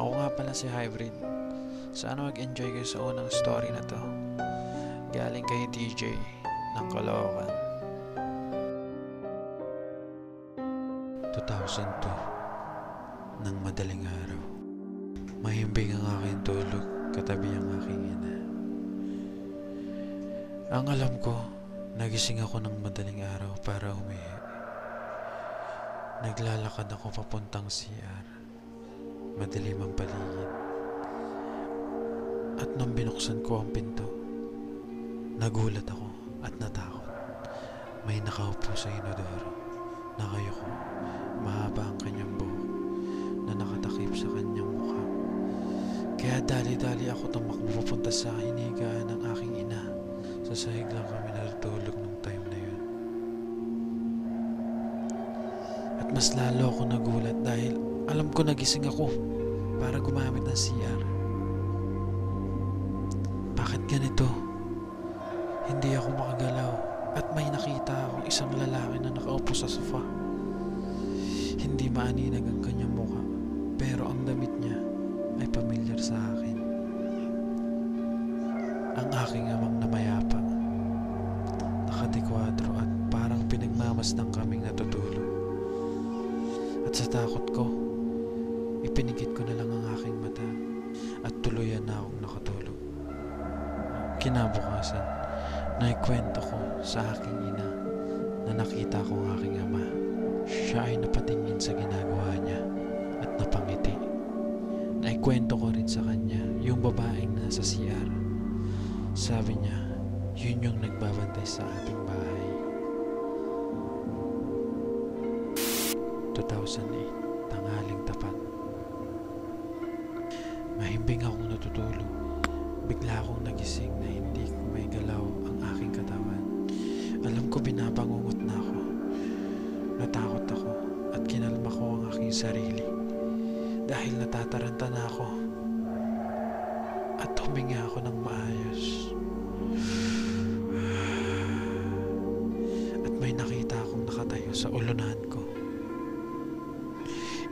Ako nga pala si Hybrid. Sana mag-enjoy kayo sa unang story na to. Galing kay DJ ng Caloocan. 2002 Nang madaling araw. Mahimbing ang aking tulog katabi ang aking ina. Ang alam ko, nagising ako ng madaling araw para umihi. Naglalakad ako papuntang CR. Madilim ang paligid. At nang binuksan ko ang pinto, nagulat ako at natakot. May nakaupo sa inodoro. Nakayuko. Mahaba ang kanyang buhok na nakatakip sa kanyang mukha. Kaya dali-dali ako tumakbo papunta sa hinigaan ng aking ina. Sa sahig lang kami natutulog nung time na yun. At mas lalo ako nagulat dahil alam ko nagising ako para gumamit ng CR. Bakit ganito? Hindi ako makagalaw at may nakita akong isang lalaki na nakaupo sa sofa. Hindi maaninag ang kanyang mukha pero ang damit niya ay pamilyar sa akin. Ang aking amang namayapa. Nakadekwadro at parang pinagmamasdang kaming natutulog. At sa takot ko, ipinigit ko na lang ang aking mata at tuluyan na akong nakatulog. Kinabukasan, naikwento ko sa aking ina na nakita ko ang aking ama. Siya ay napatingin sa ginagawa niya at napangiti. Naikwento ko rin sa kanya yung babaeng nasa CR. Sabi niya, yun yung nagbabantay sa ating bahay. 2008, tanghaling tapat. Mahimbing akong natutulog. Bigla akong nagising na hindi ko may galaw ang aking katawan. Alam ko binabangungot na ako. Natakot ako at kinalma ko ang aking sarili. Dahil natataranta na ako. At huminga ako ng maayos. At may nakita akong nakatayo sa ulunan ko.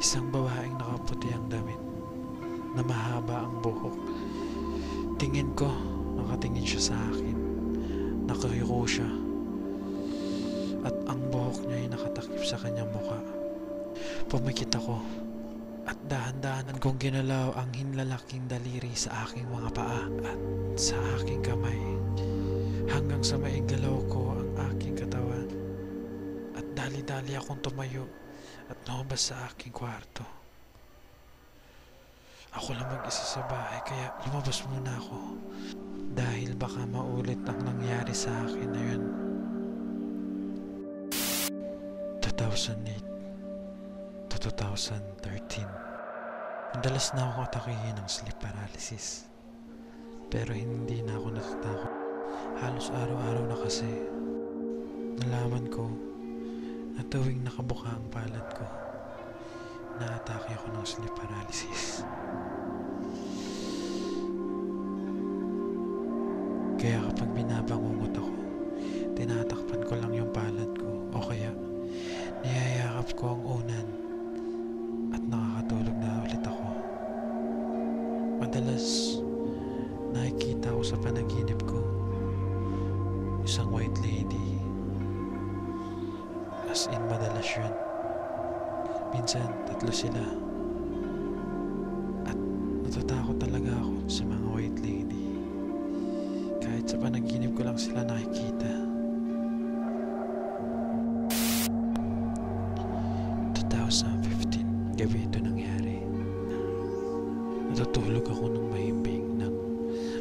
Isang babaeng Tingin ko, nakatingin siya sa akin. Nakayuko siya. At ang buhok niya ay nakatakip sa kanyang mukha. Pumikit ako at dahan-dahanan kong ginalaw ang hinlalaking daliri sa aking mga paa at sa aking kamay hanggang sa maigalaw ko ang aking katawan at dali-dali akong tumayo at lumabas sa aking kwarto. Ako lang mag-isa sa bahay kaya lumabas muna ako dahil baka maulit ang nangyari sa akin na yun. 2008 to 2013 Madalas na ako atakihin ng sleep paralysis. Pero hindi na ako natatakot. Halos araw-araw na kasi. Nalaman ko na tuwing nakabuka ang palad ko, naatake ako ng sleep paralysis. Kaya kapag binabangungot ako, tinatakpan ko lang yung palad ko o kaya niyayakap ko ang unan at nakakatulog na ulit ako. Madalas, nakikita ko sa panaginip ko isang white lady. As in, madalas yun. Minsan, tatlo sila. At natatakot talaga ako sa mga white lady. Kahit sa panaginip ko lang sila nakikita. 2015, gabi ito nangyari. Natutulog ako ng mahimbing nang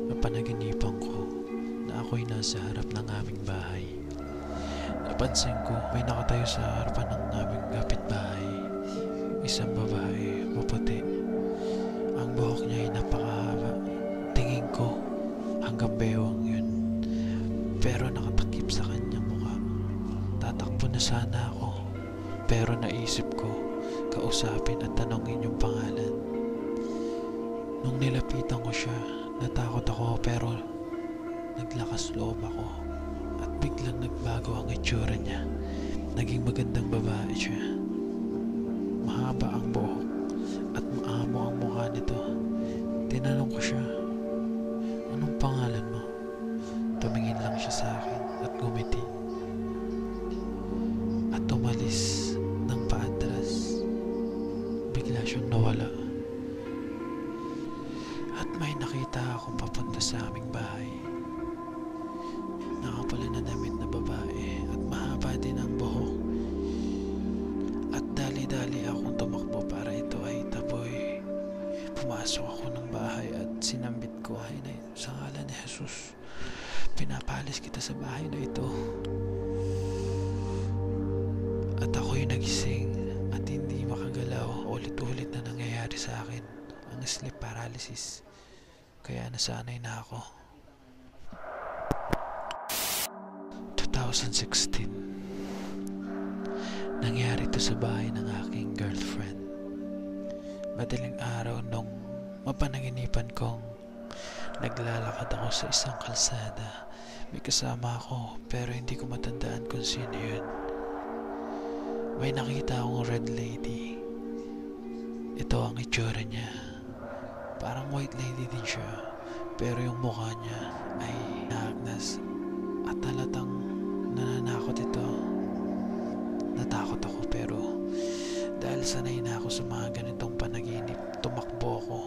mapanaginipan ko na ako'y nasa harap ng aming bahay. Napansin ko may nakatayo sa harapan ng aming kapitbahay. Isang babae, maputi. Ang buhok niya ay napakahaba. Tingin ko hanggang bewang yun. Pero nakatakip sa kanyang mukha. Tatakbo na sana ako. Pero naisip ko, kausapin at tanongin yung pangalan. Nung nilapitan ko siya, natakot ako pero naglakas loob ako at biglang nagbago ang itsura niya. Naging magandang babae siya. at tumalis ng paatras. Bigla siyang nawala. At may nakita akong papunta sa aming bahay. Nakapala na damit na babae at mahaba din ang buhok. At dali-dali akong tumakbo para ito ay taboy. Pumasok ako ng bahay at sinambit ko, Ay, na, sa ngalan ni Jesus, pinapalis kita sa bahay na ito. Paralysis. Kaya nasanay na ako. 2016 Nangyari to sa bahay ng aking girlfriend. Madaling araw nung mapanaginipan kong naglalakad ako sa isang kalsada. May kasama ako pero hindi ko matandaan kung sino yun. May nakita akong red lady. Ito ang itsura niya. Parang white lady din siya. Pero yung mukha niya ay naagnas. At talatang nananakot ito. Natakot ako pero dahil sanay na ako sa mga ganitong panaginip, tumakbo ako.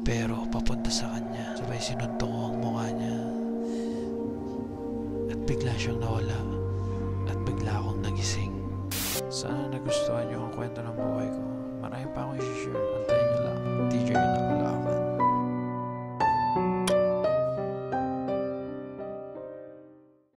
Pero papunta sa kanya, sabay sinuntok ko ang mukha niya. At bigla siyang nawala. At bigla akong nagising. Sana nagustuhan niyo ang kwento ng buhay ko. Marami pa akong i-share. Antayin niyo lang. DJ na lang.